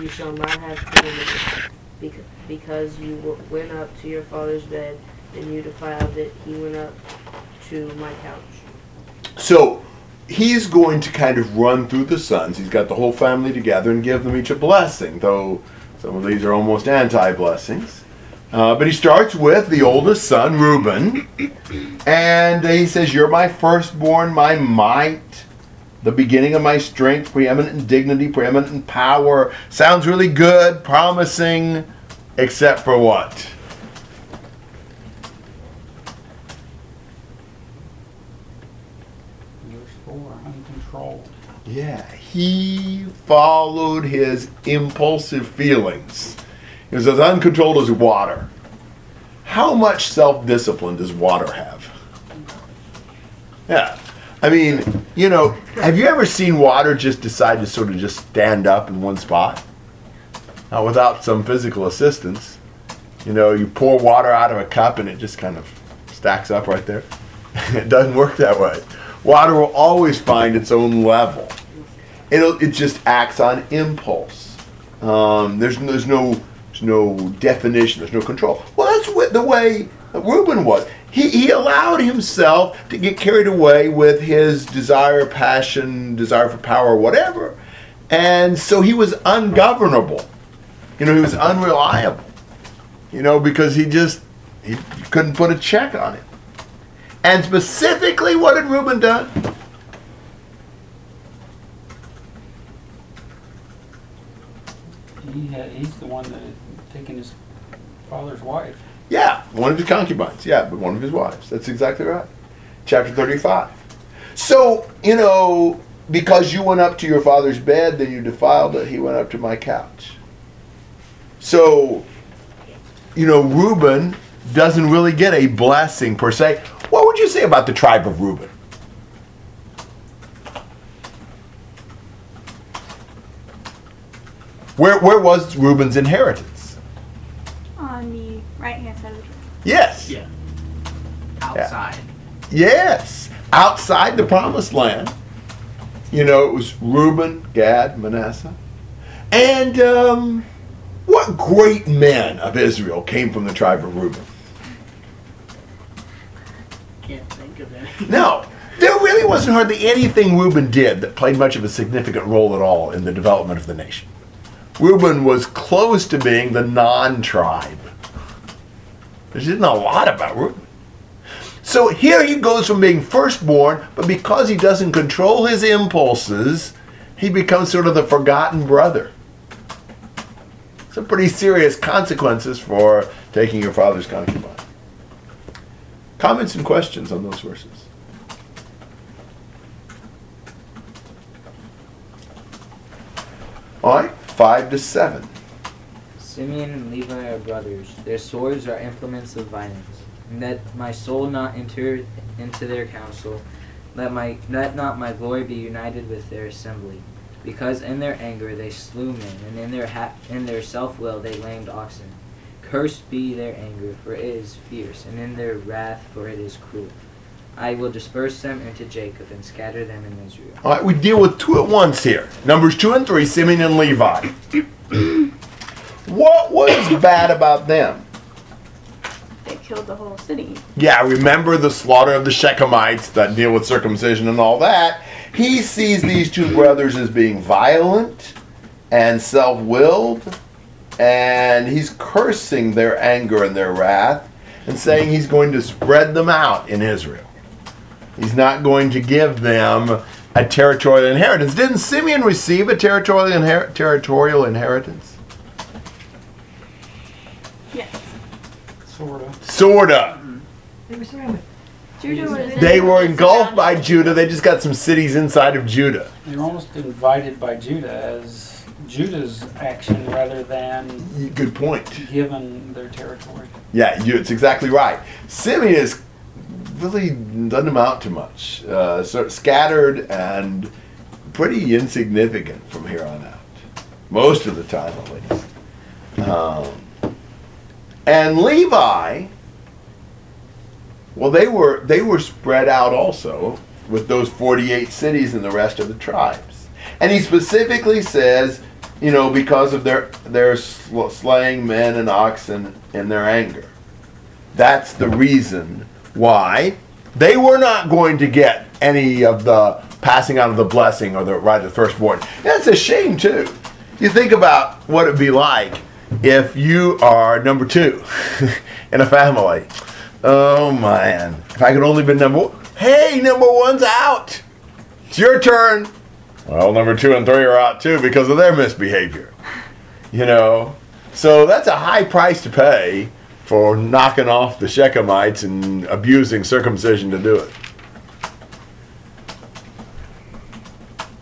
you shall not have bec- because you went up to your father's bed, and you defiled it. He went up to my couch. So he's going to kind of run through the sons. He's got the whole family together and give them each a blessing, though some of these are almost anti blessings. Uh, but he starts with the oldest son, Reuben, and he says, You're my firstborn, my might, the beginning of my strength, preeminent in dignity, preeminent in power. Sounds really good, promising, except for what? Useful or uncontrolled. Yeah, he followed his impulsive feelings. He was as uncontrolled as water. How much self discipline does water have? Yeah. I mean, you know, have you ever seen water just decide to sort of just stand up in one spot? Now, without some physical assistance. You know, you pour water out of a cup and it just kind of stacks up right there. it doesn't work that way. Water will always find its own level. It'll, it just acts on impulse. Um, there's, there's no there's no definition. There's no control. Well, that's the way Reuben was. He, he allowed himself to get carried away with his desire, passion, desire for power, whatever, and so he was ungovernable. You know, he was unreliable. You know, because he just he couldn't put a check on it. And specifically, what had Reuben done? He had, he's the one that had taken his father's wife. Yeah, one of his concubines. Yeah, but one of his wives. That's exactly right. Chapter 35. So, you know, because you went up to your father's bed, then you defiled it, he went up to my couch. So, you know, Reuben doesn't really get a blessing per se. What would you say about the tribe of Reuben? Where, where was Reuben's inheritance? On the right hand side of the tree. Yes. Yeah. Outside. Yes, outside the promised land. You know, it was Reuben, Gad, Manasseh. And um, what great men of Israel came from the tribe of Reuben? Can't think of any. No, there really wasn't hardly anything Reuben did that played much of a significant role at all in the development of the nation. Reuben was close to being the non tribe. There's isn't a lot about Reuben. So here he goes from being firstborn, but because he doesn't control his impulses, he becomes sort of the forgotten brother. Some pretty serious consequences for taking your father's concubine. Comments and questions on those verses? All right, five to seven. Simeon and Levi are brothers. Their swords are implements of violence. And let my soul not enter into their council. Let my let not my glory be united with their assembly. Because in their anger they slew men, and in their ha- in their self will they lamed oxen. Cursed be their anger, for it is fierce, and in their wrath, for it is cruel. I will disperse them into Jacob and scatter them in Israel. All right, we deal with two at once here. Numbers two and three, Simeon and Levi. what was bad about them? They killed the whole city. Yeah, remember the slaughter of the Shechemites that deal with circumcision and all that. He sees these two brothers as being violent and self willed, and he's cursing their anger and their wrath and saying he's going to spread them out in Israel. He's not going to give them a territorial inheritance. Didn't Simeon receive a territorial, inher- territorial inheritance? Yes. Sort of. Sorta. They were surrounded. Judah was. They were engulfed by Judah. They just got some cities inside of Judah. They were almost invited by Judah as Judah's action rather than Good point. given their territory. Yeah, you, it's exactly right. Simeon is really doesn't amount to much. Uh, sort of scattered and pretty insignificant from here on out. Most of the time, at least. Um, and Levi, well, they were they were spread out also with those forty-eight cities and the rest of the tribes. And he specifically says, you know, because of their their sl- slaying men and oxen in their anger. That's the reason why they were not going to get any of the passing out of the blessing or the right of the firstborn. That's a shame too. You think about what it'd be like if you are number two in a family. Oh man, if I could only been number one. Hey, number one's out. It's your turn. Well, number two and three are out too because of their misbehavior. You know, so that's a high price to pay for knocking off the Shechemites and abusing circumcision to do it.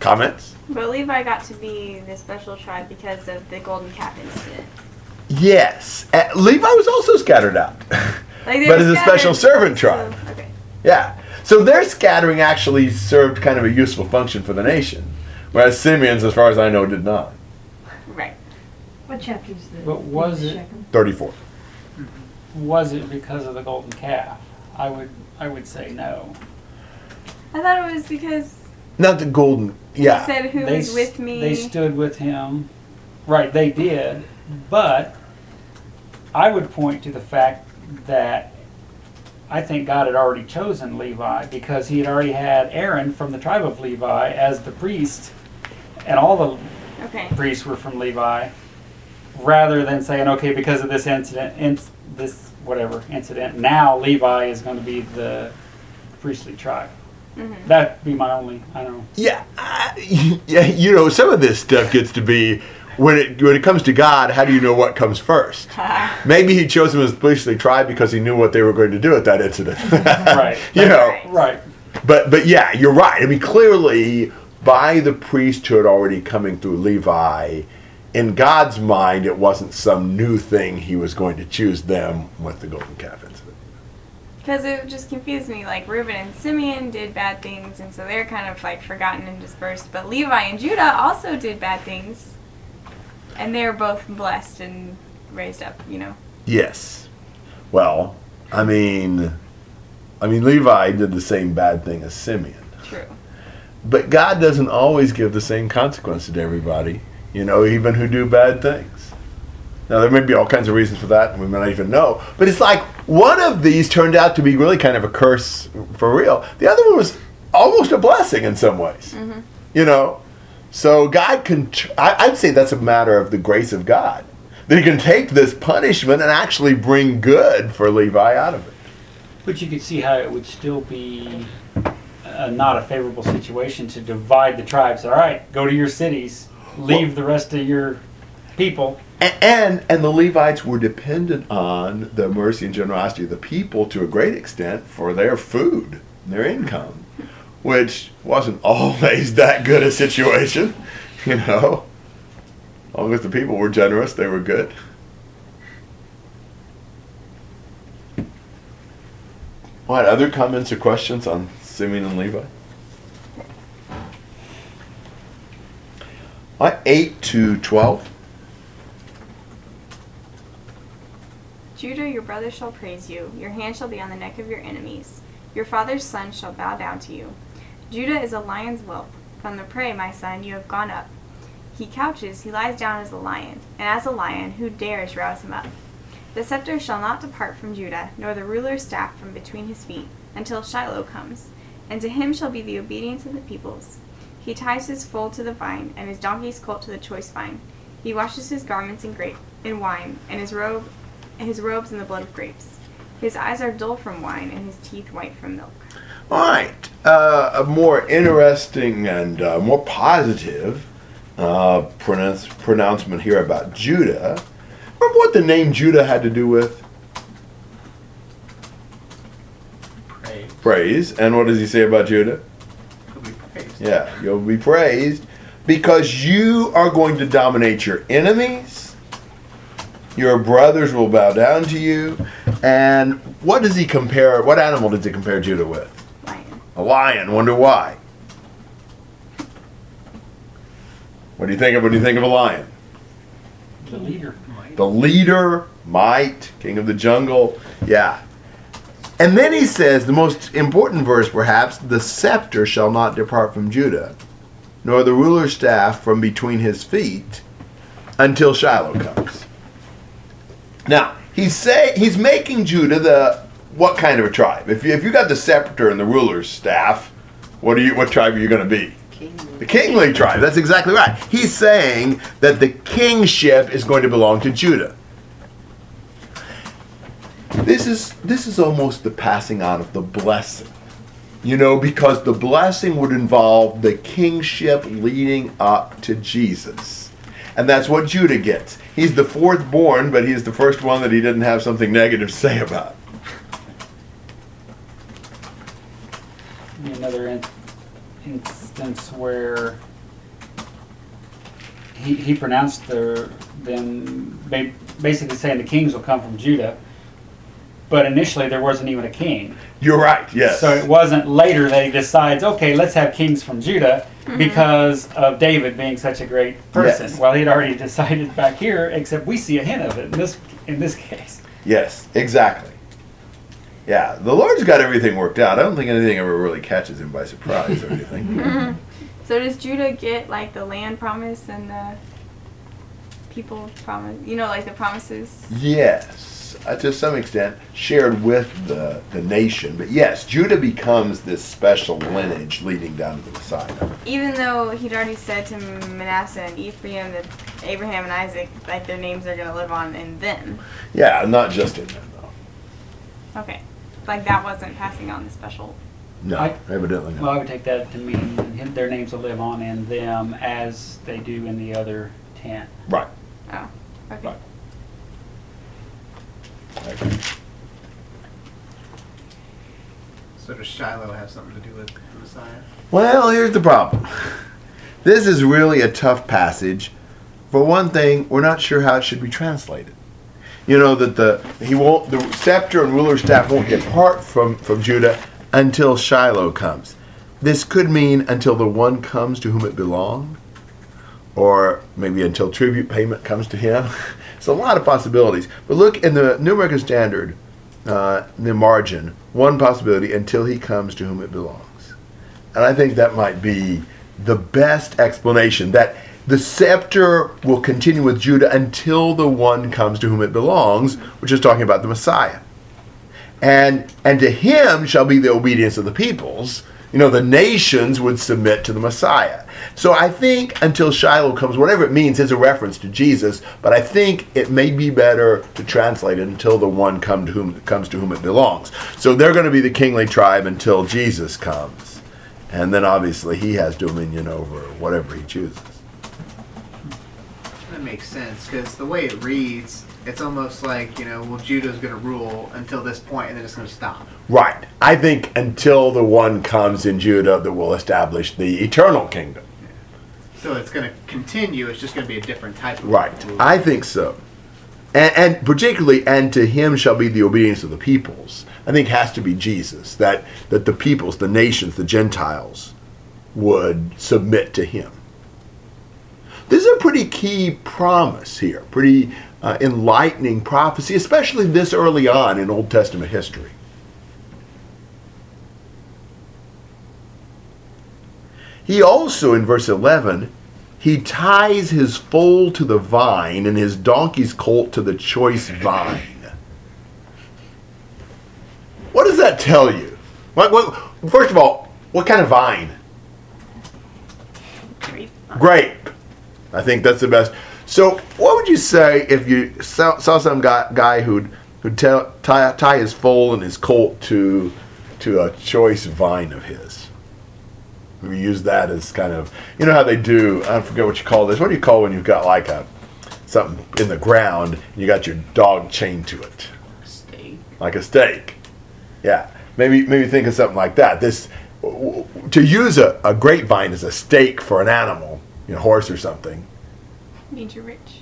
Comments? But Levi got to be the special tribe because of the golden calf incident. Yes. Uh, Levi was also scattered out. Like But were as a special servant tribe. so- okay. yeah. So their scattering actually served kind of a useful function for the nation, whereas Simeon's, as far as I know, did not. Right. What chapter is this? But was it- Shechem? 34. Mm-hmm. Was it because of the golden calf? I would I would say no. I thought it was because Not the golden. he Yeah. said who They was with me. They stood with him. Right, they did. But I would point to the fact that I think God had already chosen Levi because he had already had Aaron from the tribe of Levi as the priest, and all the okay. priests were from Levi, rather than saying, okay, because of this incident, inc- this whatever incident, now Levi is going to be the priestly tribe. hmm That'd be my only, I don't know. Yeah, I- yeah. You know, some of this stuff gets to be when it when it comes to God. How do you know what comes first? Maybe he chose them as priestly tribe because he knew what they were going to do at that incident. Right. you know, Right. Right. but but yeah, you're right. I mean, clearly by the priesthood already coming through Levi, in God's mind, it wasn't some new thing. He was going to choose them with the golden calf incident. Because it just confused me. Like Reuben and Simeon did bad things, and so they're kind of like forgotten and dispersed. But Levi and Judah also did bad things, and they're both blessed and raised up. You know. Yes. Well, I mean, I mean, Levi did the same bad thing as Simeon. True. But God doesn't always give the same consequence to everybody, you know, even who do bad things. Now, there may be all kinds of reasons for that, and we may not even know. But it's like one of these turned out to be really kind of a curse for real. The other one was almost a blessing in some ways, mm-hmm. you know. So God can, I, I'd say that's a matter of the grace of God. That He can take this punishment and actually bring good for Levi out of it. But you could see how it would still be uh, not a favorable situation to divide the tribes. All right, go to your cities, leave the rest of your people. A- And and the Levites were dependent on the mercy and generosity of the people to a great extent for their food, their income, which wasn't always that good a situation, you know. As long as the people were generous, they were good. What other comments or questions on Simeon and Levi? What eight to twelve? Judah, your brother shall praise you. Your hand shall be on the neck of your enemies. Your father's son shall bow down to you. Judah is a lion's whelp. From the prey, my son, you have gone up. He couches, he lies down as a lion, and as a lion, who dares rouse him up? The scepter shall not depart from Judah, nor the ruler's staff from between his feet, until Shiloh comes, and to him shall be the obedience of the peoples. He ties his foal to the vine, and his donkey's colt to the choice vine. He washes his garments in grape in wine, and his robe his robes in the blood of grapes. His eyes are dull from wine, and his teeth white from milk. All right. Uh, a more interesting and uh, more positive uh, pronounce, pronouncement here about Judah. Remember what the name Judah had to do with? Praise. Praise. And what does he say about Judah? He'll be praised. Yeah, you'll be praised because you are going to dominate your enemies. Your brothers will bow down to you. And what does he compare? What animal does he compare Judah with? A lion. Wonder why? What do you think of when you think of a lion? The leader. Might. The leader, might, king of the jungle. Yeah. And then he says, the most important verse perhaps, the scepter shall not depart from Judah, nor the ruler's staff from between his feet, until Shiloh comes. Now, he's say he's making Judah the what kind of a tribe? If you if you got the scepter and the ruler's staff, what are you what tribe are you going to be? King. The kingly tribe. That's exactly right. He's saying that the kingship is going to belong to Judah. This is this is almost the passing on of the blessing. You know, because the blessing would involve the kingship leading up to Jesus. And that's what Judah gets. He's the fourth born, but he's the first one that he didn't have something negative to say about. Another in- instance where he, he pronounced the, them, ba- basically saying the kings will come from Judah. But initially, there wasn't even a king. You're right, yes. So it wasn't later that he decides, okay, let's have kings from Judah mm-hmm. because of David being such a great person. Yes. Well, he'd already decided back here, except we see a hint of it in this in this case. Yes, exactly. Yeah, the Lord's got everything worked out. I don't think anything ever really catches him by surprise or anything. So does Judah get like the land promise and the people promise? You know, like the promises. yes, uh, to some extent, shared with the, the nation. But yes, Judah becomes this special lineage leading down to the Messiah. Even though he'd already said to Manasseh and Ephraim that Abraham and Isaac, like their names are gonna live on in them. Yeah, not just in them, though. Okay, like that wasn't passing on the special. No, I- evidently Well, not. I would take that to mean him- their names will live on in them as they do in the other ten. Right. Oh, okay. Right. Okay. So does Shiloh have something to do with the Messiah? Well, here's the problem. This is really a tough passage. For one thing, we're not sure how it should be translated. You know that the he won't the scepter and ruler's staff won't depart from from Judah until Shiloh comes. This could mean until the one comes to whom it belonged, or maybe until tribute payment comes to him. It's a lot of possibilities. But look in the New American Standard, uh, the margin, one possibility until he comes to whom it belongs. And I think that might be the best explanation that the scepter will continue with Judah until the one comes to whom it belongs, which is talking about the Messiah. And and to him shall be the obedience of the peoples. You know, the nations would submit to the Messiah. So I think until Shiloh comes, whatever it means is a reference to Jesus, but I think it may be better to translate it until the one come to whom comes to whom it belongs. So they're going to be the kingly tribe until Jesus comes. And then obviously he has dominion over whatever he chooses. Makes sense because the way it reads, it's almost like you know, well, Judah's going to rule until this point, and then it's going to stop. Right. I think until the one comes in Judah that will establish the eternal kingdom. So it's going to continue. It's just going to be a different type of Right. rule. I think so. And, and particularly, and to him shall be the obedience of the peoples. I think has to be Jesus. That that the peoples, the nations, the Gentiles would submit to him. This is a pretty key promise here, pretty uh, enlightening prophecy, especially this early on in Old Testament history. He also, in verse 11, he ties his foal to the vine and his donkey's colt to the choice vine. What does that tell you? What, what, first of all, what kind of vine? Grape. I think that's the best. So, what would you say if you saw, saw some guy, guy who'd, who'd tell, tie, tie his foal and his colt to, to a choice vine of his? We use that as kind of, you know how they do, I forget what you call this. What do you call when you've got like a, something in the ground and you got your dog chained to it? Stake. like a stake. Yeah, maybe maybe think of something like that. This to use a, a grapevine as a stake for an animal, you know, horse or something, Means you're rich.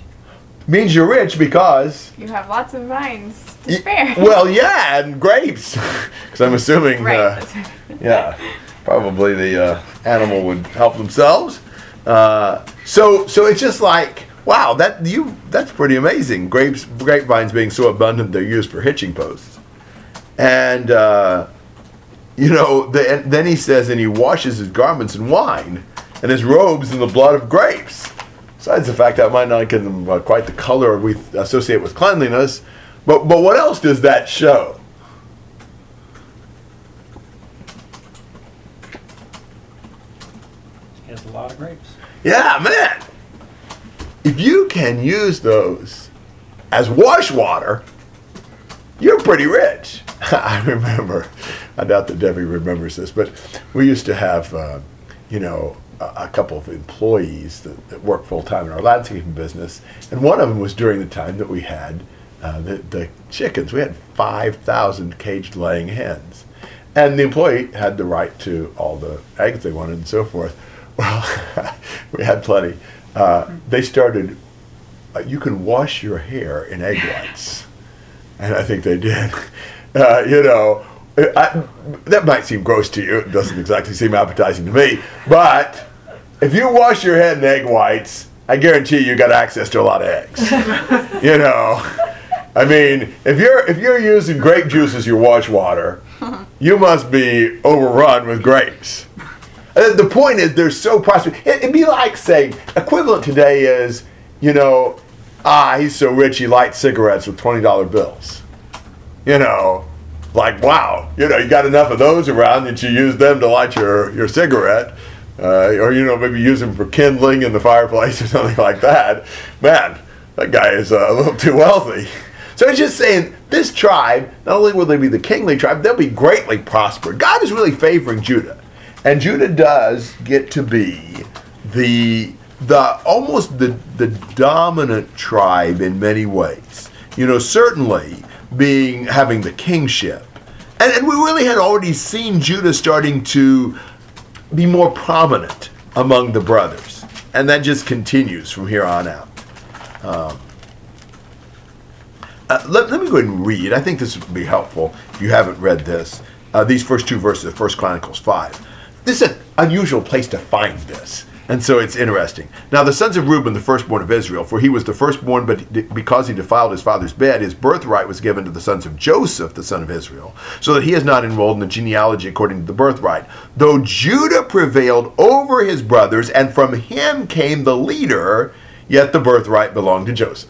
means you're rich because You have lots of vines to spare. well, yeah, and grapes. Because I'm assuming, right. uh, that's right. yeah, probably the uh, animal would help themselves. Uh, so so it's just like wow, that you that's pretty amazing. Grapes grapevines being so abundant, they're used for hitching posts. And uh, you know, the, and then he says, and he washes his garments in wine, and his robes in the blood of grapes. Besides the fact that might not give them uh, quite the color we associate with cleanliness, but but what else does that show? He has a lot of grapes. Yeah, man. If you can use those as wash water, you're pretty rich. I remember, I doubt that Debbie remembers this, but we used to have, uh, you know, a, couple of employees that, that worked full time in our landscaping business, and one of them was during the time that we had uh, the, the chickens. We had 5,000 caged laying hens. And the employee had the right to all the eggs they wanted and so forth. Well, we had plenty. Uh, they started, uh, you can wash your hair in egg whites. And I think they did. Uh, you know, I, that might seem gross to you. It doesn't exactly seem appetizing to me. But if you wash your head in egg whites, I guarantee you got access to a lot of eggs. you know, I mean, if you're if you're using grape juice as your wash water, you must be overrun with grapes. And the point is, they're so prosperous. It, it'd be like saying, equivalent today is, you know, ah, he's so rich he lights cigarettes with twenty dollar bills. You know, like wow, you know, you got enough of those around that you use them to light your your cigarette, uh, or you know, maybe use them for kindling in the fireplace or something like that. Man, that guy is uh, a little too wealthy. So it's just saying, this tribe, not only will they be the kingly tribe, they'll be greatly prospered. God is really favoring Judah. And Judah does get to be the the almost the the dominant tribe in many ways. You know, certainly being having the kingship. And, and we really had already seen Judah starting to be more prominent among the brothers. And that just continues from here on out. Um, uh, let, let me go ahead and read. I think this would be helpful if you haven't read this. Uh, these first two verses of First Chronicles 5. This is an unusual place to find this. And so it's interesting. Now, the sons of Reuben, the firstborn of Israel, for he was the firstborn, but because he defiled his father's bed, his birthright was given to the sons of Joseph, the son of Israel, so that he is not enrolled in the genealogy according to the birthright. Though Judah prevailed over his brothers, and from him came the leader, yet the birthright belonged to Joseph.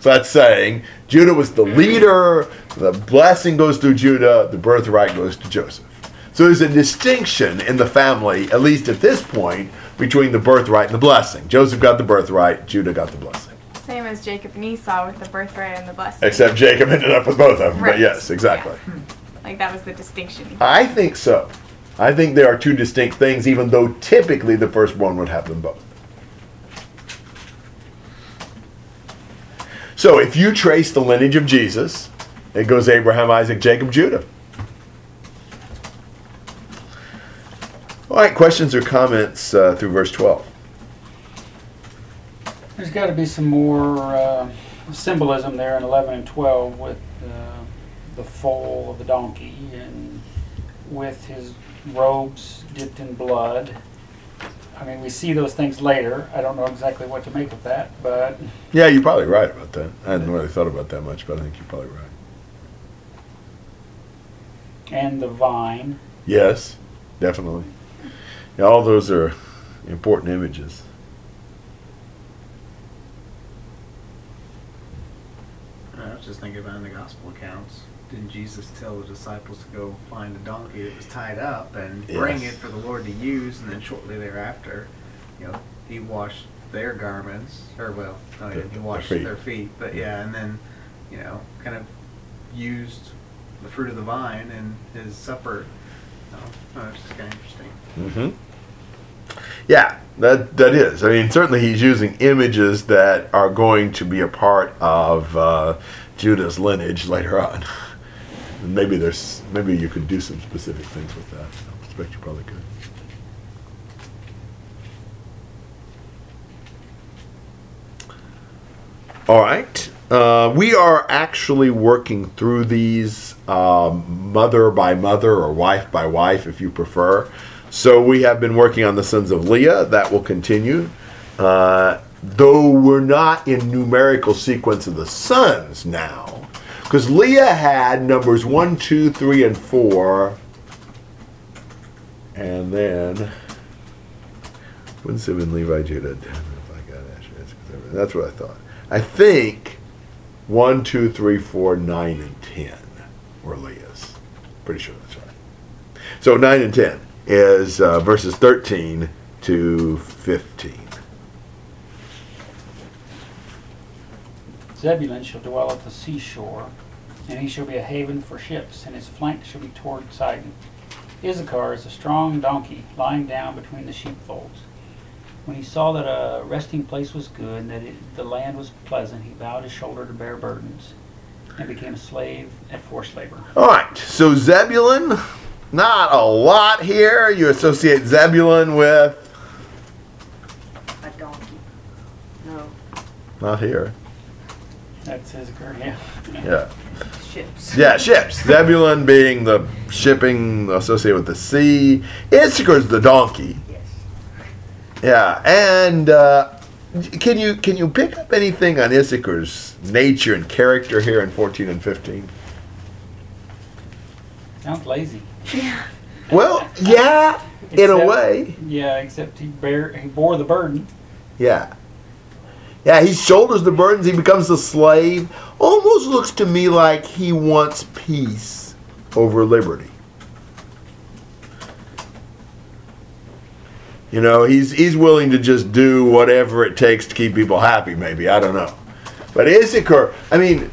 So that's saying Judah was the leader, the blessing goes through Judah, the birthright goes to Joseph. So there's a distinction in the family, at least at this point, between the birthright and the blessing. Joseph got the birthright, Judah got the blessing. Same as Jacob and Esau with the birthright and the blessing. Except Jacob ended up with both of them. But Right. yes, exactly. Hmm. Like that was the distinction. I think so. I think there are two distinct things, even though typically the firstborn would have them both. So if you trace the lineage of Jesus, it goes Abraham, Isaac, Jacob, Judah. All right, questions or comments uh, through verse 12? There's got to be some more uh, symbolism there in 11 and 12 with uh, the foal of the donkey and with his robes dipped in blood. I mean, we see those things later. I don't know exactly what to make of that, but Yeah, you're probably right about that. I hadn't really thought about that much, but I think you're probably right. and the vine. Yes, definitely. Yeah, all those are important images. I was just thinking about in the gospel accounts. Didn't Jesus tell the disciples to go find a donkey that was tied up and bring it for the Lord to use? And then shortly thereafter, you know, he washed their garments, or well, no, he Their- didn't. Their washed feet. their feet. But yeah, and then, you know, kind of used the fruit of the vine in his supper. So, oh, it's just kind of interesting. Mm-hmm. Yeah, that that is. I mean, certainly he's using images that are going to be a part of uh, Judah's lineage later on. Maybe there's maybe you could do some specific things with that. I expect you probably could. All right. Uh, we are actually working through these um, mother by mother or wife by wife, if you prefer. So we have been working on the sons of Leah. That will continue. Uh, though we're not in numerical sequence of the sons now, because Leah had numbers one, two, three, and four, and then Winston and Levi, Judah, That's what I thought. I think one, two, three, four, nine, and ten were Leah's. Pretty sure that's right. So nine and ten is uh, verses thirteen to fifteen. Zebulun shall dwell at the seashore, and he shall be a haven for ships, and his flank shall be toward Sidon. Issachar is a strong donkey, lying down between the sheepfolds. When he saw that a resting place was good, and that it, the land was pleasant, he bowed his shoulder to bear burdens, and became a slave at forced labor. All right. So Zebulun, not a lot here. You associate Zebulun with A donkey. No, not here. That's Issachar, yeah. Yeah. ships. Yeah, ships. Zebulun being the shipping associated with the sea. Issachar's the donkey. Yes. Yeah, and uh, can you can you pick up anything on Issachar's nature and character here in 14 and 15? Sounds lazy. Well, yeah, in a way. Yeah, except he bear he bore the burden. Yeah. Yeah, he shoulders the burdens, he becomes a slave. Almost looks to me like he wants peace over liberty. You know, he's he's willing to just do whatever it takes to keep people happy, maybe. I don't know. But Issachar, I mean,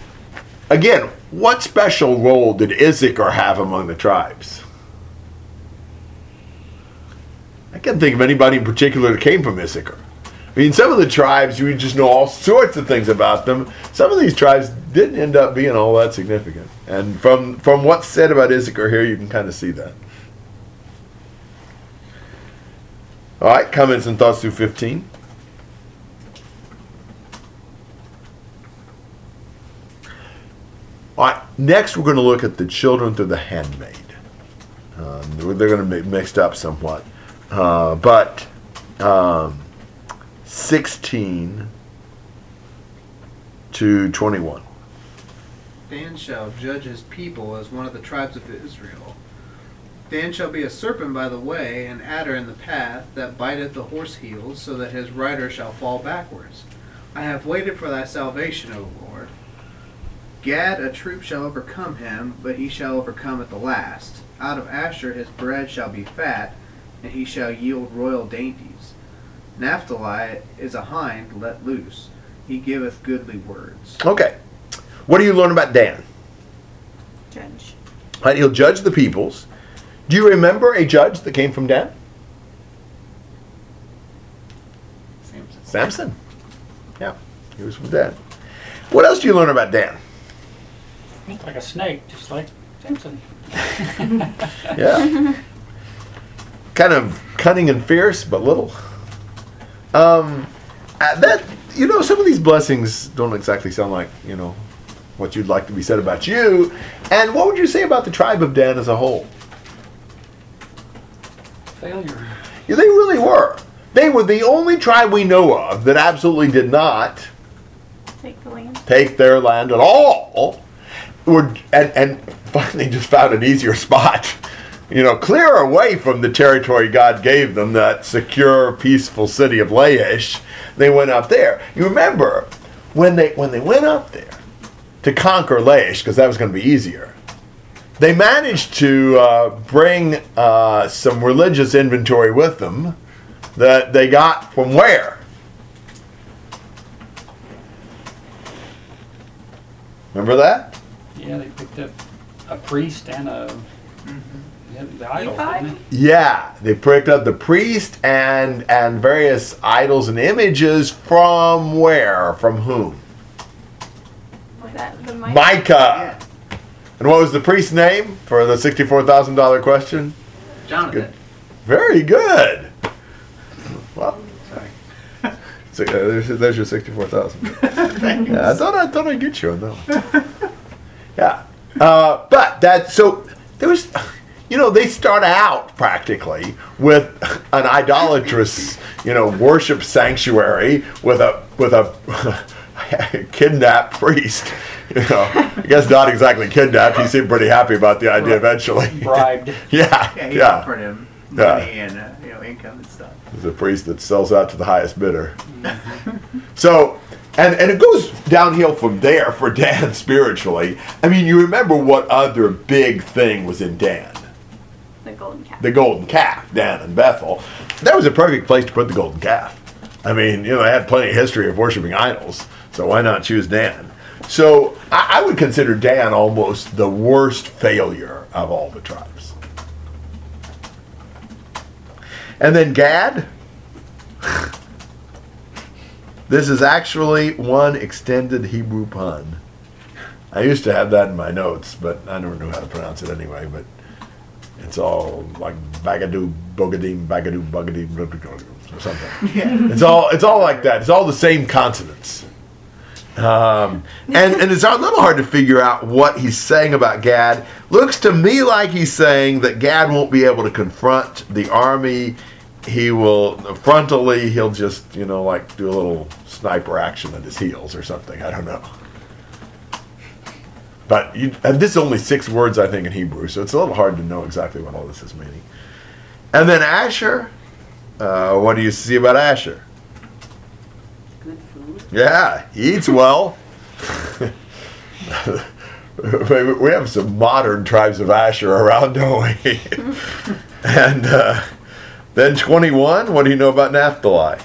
again, what special role did Issachar have among the tribes? I can't think of anybody in particular that came from Issachar. I mean, some of the tribes, you just know all sorts of things about them. Some of these tribes didn't end up being all that significant. And from, from what's said about Issachar here, you can kind of see that. All right, comments and thoughts through 15. All right, next we're going to look at the children through the handmaid. Um, they're going to be mixed up somewhat. Uh, but um, 16 to 21. Dan shall judge his people as one of the tribes of Israel. Dan shall be a serpent by the way, an adder in the path, that biteth the horse heels, so that his rider shall fall backwards. I have waited for thy salvation, O Lord. Gad, a troop shall overcome him, but he shall overcome at the last. Out of Asher his bread shall be fat, and he shall yield royal dainties. Naphtali is a hind let loose. He giveth goodly words. Okay. What do you learn about Dan? Judge. Right, he'll judge the peoples. Do you remember a judge that came from Dan? Samson. Samson. Yeah, he was from Dan. What else do you learn about Dan? It's like a snake, just like Simpson. Yeah. kind of cunning and fierce, but little. Um, uh, that you know, some of these blessings don't exactly sound like you know what you'd like to be said about you. And what would you say about the tribe of Dan as a whole? Failure. Yeah, they really were. They were the only tribe we know of that absolutely did not Take the land. take their land at all. Were and, and finally just found an easier spot. You know, clear away from the territory God gave them, that secure, peaceful city of Laish. They went up there. You remember when they when they went up there to conquer Laish, because that was going to be easier. They managed to uh, bring uh, some religious inventory with them that they got from where? Remember that? Yeah, they picked up a priest and a yeah, the idols, didn't Yeah, they picked up the priest and and various idols and images from where? From whom? Was that the mic? Micah. And what was the priest's name for the sixty-four thousand dollar question? Jonathan. Very good. Well, Sorry. so, uh, there's, there's your sixty-four thousand. Yeah, I thought I thought I'd get you on that one. Yeah, uh, but that so there was, you know, they start out practically with an idolatrous, you know, worship sanctuary with a with a kidnapped priest. You know, I guess not exactly kidnapped. He seemed pretty happy about the idea eventually. Bribed. Yeah, Yeah, he yeah. offered him Yeah. money and uh, you know income and stuff. There's a priest that sells out to the highest bidder. So and and it goes downhill from there for Dan spiritually. I mean, you remember what other big thing was in Dan? The golden calf. The golden calf, Dan and Bethel. That was a perfect place to put the golden calf. I mean, you know, they had plenty of history of worshiping idols, so why not choose Dan? So I, I would consider Dan almost the worst failure of all the tribes. And then Gad. This is actually one extended Hebrew pun. I used to have that in my notes, but I never knew how to pronounce it anyway. But it's all like bagadoo, bogadim, bagadoo, bugadim, or something. It's all it's all like that. It's all the same consonants. Um, and and it's a little hard to figure out what he's saying about Gad. Looks to me like he's saying that Gad won't be able to confront the army. He will frontally. He'll just you know like do a little sniper action at his heels or something. I don't know. But you, and this is only six words, I think, in Hebrew, so it's a little hard to know exactly what all this is meaning. And then Asher, uh, what do you see about Asher? Good food. Yeah, he eats well. we we have some modern tribes of Asher around, don't we? and uh, then 21, what do you know about Naphtali?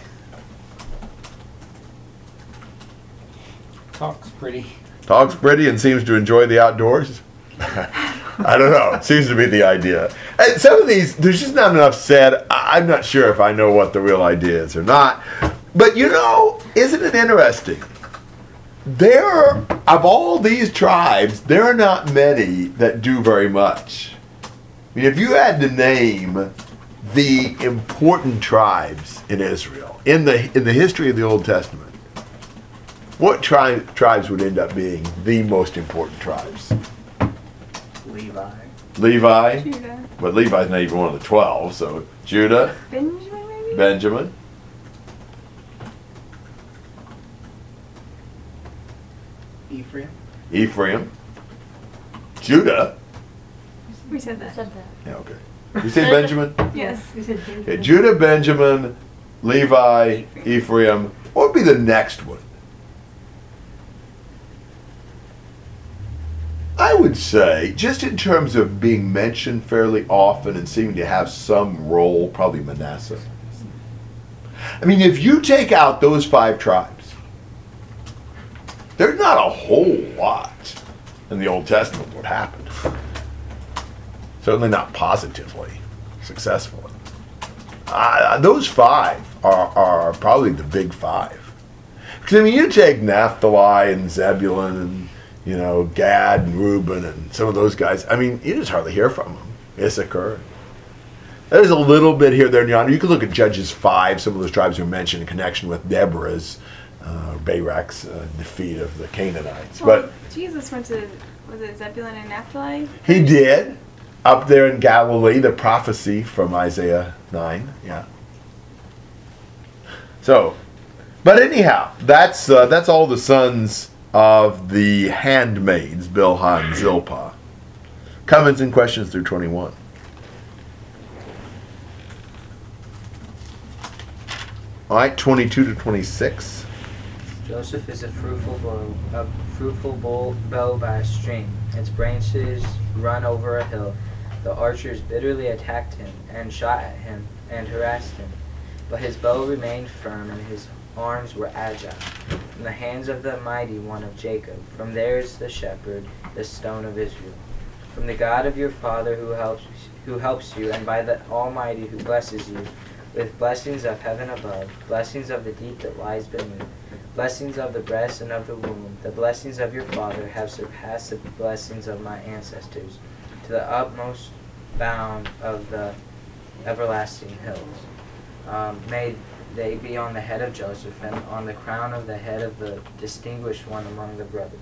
Talks pretty. Talks pretty and seems to enjoy the outdoors. I don't know. Seems to be the idea. And some of these, there's just not enough said. I- I'm not sure if I know what the real idea is or not. But you know, isn't it interesting? There, are, of all these tribes, there are not many that do very much. I mean, if you had to name the important tribes in Israel in the in the history of the Old Testament, what tri- tribes would end up being the most important tribes? Levi. Levi, Judah. but Levi's not even one of the twelve. So Judah, Benjamin, maybe? Benjamin, Ephraim. Ephraim, Judah. we said that. Said that. Yeah, okay. You say Benjamin? Yes. We said Okay, David. Judah, Benjamin, Levi, Ephraim. What would be the next one? I would say, just in terms of being mentioned fairly often and seeming to have some role, probably Manasseh. I mean, if you take out those five tribes, there's not a whole lot in the Old Testament what happened. Certainly not positively, successfully. Uh, those five are, are probably the big five. Because, I mean, you take Naphtali and Zebulun and, you know, Gad and Reuben and some of those guys. I mean, you just hardly hear from them. Issachar. There's a little bit here, there, and yonder. You can look at Judges 5. Some of those tribes are mentioned in connection with Deborah's, uh, Barak's uh, defeat of the Canaanites. Well, But Jesus went to, was it Zebulun and Naphtali? he did. Up there in Galilee, the prophecy from Isaiah 9. Yeah. So, but anyhow, that's uh, that's all the sons of the handmaids, Bilhah and Zilpah. Comments and questions through 21. All right, 22 to 26. Joseph is a fruitful bough, a fruitful bough, bough by a stream. Its branches run over a hill. The archers bitterly attacked him and shot at him and harassed him. But his bow remained firm and his arms were agile. From the hands of the mighty one of Jacob, from there is the shepherd, the stone of Israel. From the God of your father who helps who helps you, and by the Almighty who blesses you, with blessings of heaven above, blessings of the deep that lies beneath. Blessings of the breast and of the womb, the blessings of your father have surpassed the blessings of my ancestors, to the utmost bound of the everlasting hills. Um, may they be on the head of Joseph and on the crown of the head of the distinguished one among the brothers.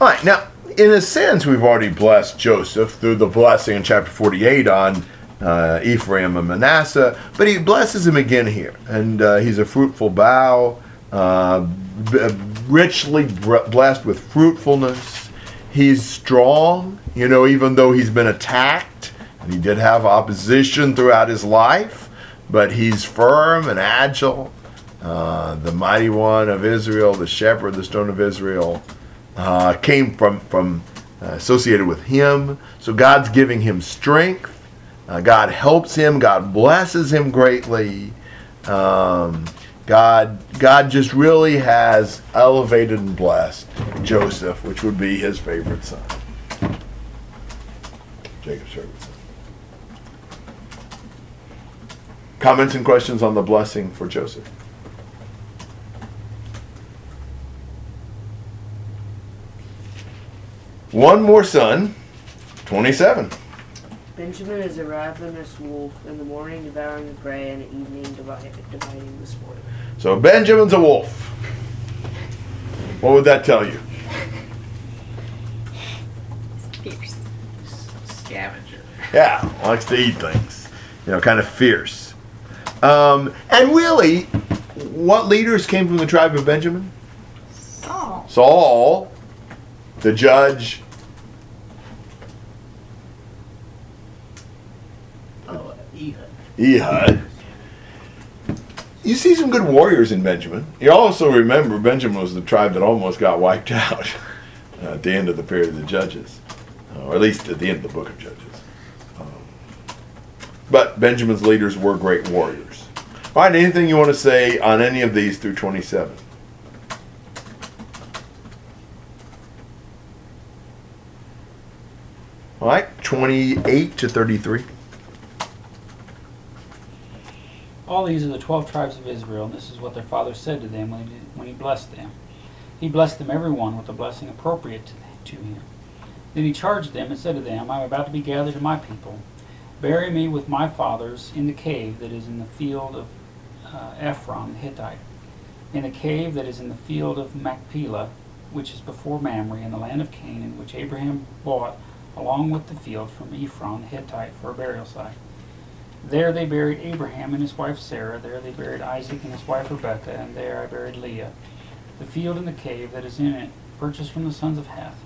All right, now, in a sense, we've already blessed Joseph through the blessing in chapter 48 on uh, Ephraim and Manasseh, but he blesses him again here. And uh, he's a fruitful bough, uh, b- richly blessed with fruitfulness. He's strong, you know, even though he's been attacked, and he did have opposition throughout his life, but he's firm and agile. uh, the mighty one of Israel, the shepherd, the stone of Israel, uh, came from from uh, associated with him. So God's giving him strength. Uh, God helps him. God blesses him greatly. Um, God, God just really has elevated and blessed Joseph, which would be his favorite son, Jacob's favorite son. Comments and questions on the blessing for Joseph? One more son, 27. Benjamin is a ravenous wolf, in the morning devouring the prey, and at evening dividing, dividing the spoil. So Benjamin's a wolf. What would that tell you? Fierce. Scavenger. Yeah, likes to eat things. You know, kind of fierce. Um, and really, what leaders came from the tribe of Benjamin? Saul. Saul, the judge, Oh, Ehud. You see some good warriors in Benjamin. You also remember Benjamin was the tribe that almost got wiped out at the end of the period of the Judges, uh, or at least at the end of the book of Judges. Um, but Benjamin's leaders were great warriors. All right, anything you want to say on any of these through 27? All right, 28 to 33. All these are the twelve tribes of Israel, and this is what their father said to them when he, blessed them. He blessed them every one with a blessing appropriate to, to him. Then he charged them and said to them, I am about to be gathered to my people. Bury me with my fathers in the cave that is in the field of uh, Ephron the Hittite, in the cave that is in the field of Machpelah, which is before Mamre, in the land of Canaan, which Abraham bought along with the field from Ephron the Hittite for a burial site. There they buried Abraham and his wife Sarah. There they buried Isaac and his wife Rebekah. And there I buried Leah. The field and the cave that is in it, purchased from the sons of Heth.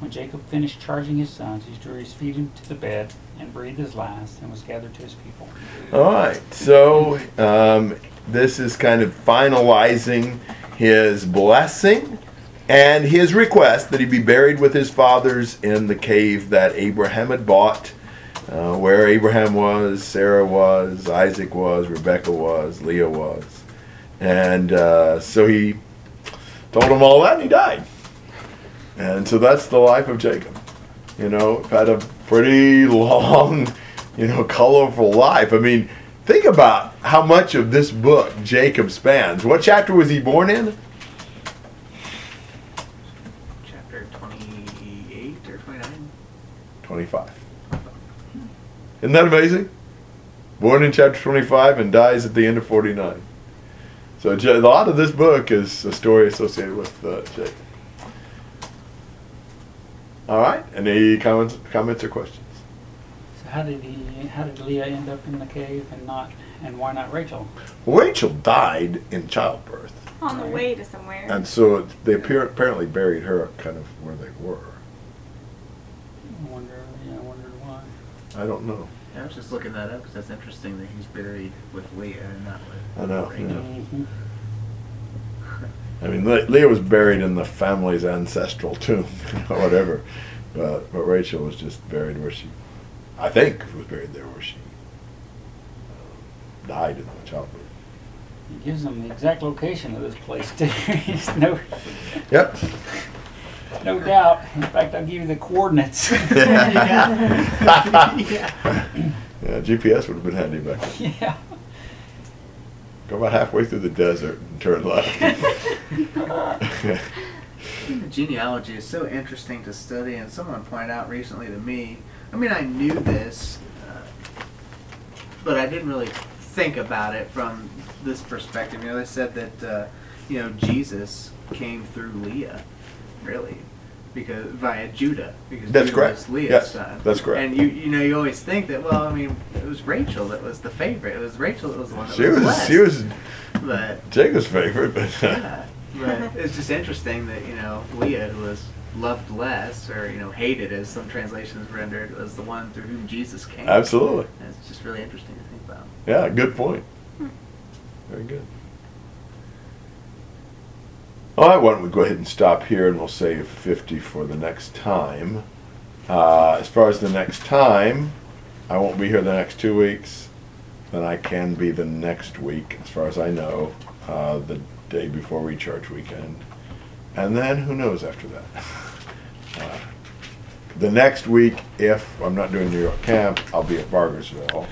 When Jacob finished charging his sons, he drew his feet into the bed and breathed his last and was gathered to his people. All right, so um, this is kind of finalizing his blessing and his request that he be buried with his fathers in the cave that Abraham had bought, uh, where Abraham was, Sarah was, Isaac was, Rebecca was, Leah was. And uh, so he told them all that and he died. And so that's the life of Jacob. You know, had a pretty long, you know, colorful life. I mean, think about how much of this book Jacob spans. What chapter was he born in? Chapter 28 or 29? 25. Isn't that amazing? Born in chapter 25 and dies at the end of 49. So Ja- a lot of this book is a story associated with uh, Jacob. All right. Any comments, comments or questions? So how did he? How did Leah end up in the cave and not? And why not Rachel? Rachel died in childbirth, On the way to somewhere. and so they appear, apparently buried her kind of where they were. I wonder. Yeah, I wondered why. I don't know. Yeah, I was just looking that up because that's interesting that he's buried with Leah and not with I know, Rachel. Mhm. I mean, Le- Leah was buried in the family's ancestral tomb, or whatever, but but Rachel was just buried where she, I think, was buried there where she uh, died in the childbirth. He gives them the exact location of this place too. There's no, Yep. No doubt. In fact, I'll give you the coordinates. Yeah, GPS would have been handy back then. yeah. Go about halfway through the desert and turn left. The genealogy is so interesting to study, and someone pointed out recently to me. I mean, I knew this, uh, but I didn't really think about it from this perspective. You know, they said that uh, you know Jesus came through Leah, really, because via Judah, because That's Judah correct. was Leah's Yes, son. that's correct. And you you know you always think that well, I mean, it was Rachel that was the favorite. It was Rachel that was the one that she was, was she was but Jacob's favorite, but yeah, but it's just interesting that you know Leah, who was loved less, or you know hated, as some translations rendered, was the one through whom Jesus came. absolutely. And it's just really interesting to think about. Yeah, good point. Hmm. Very good. All right, why don't we go ahead and stop here and we'll save 50 for the next time. Uh, as far as the next time, I won't be here the next two weeks. Then I can be the next week, as far as I know, uh, the day before recharge weekend. And then who knows after that? Uh, the next week, if I'm not doing New York camp, I'll be at Bargersville.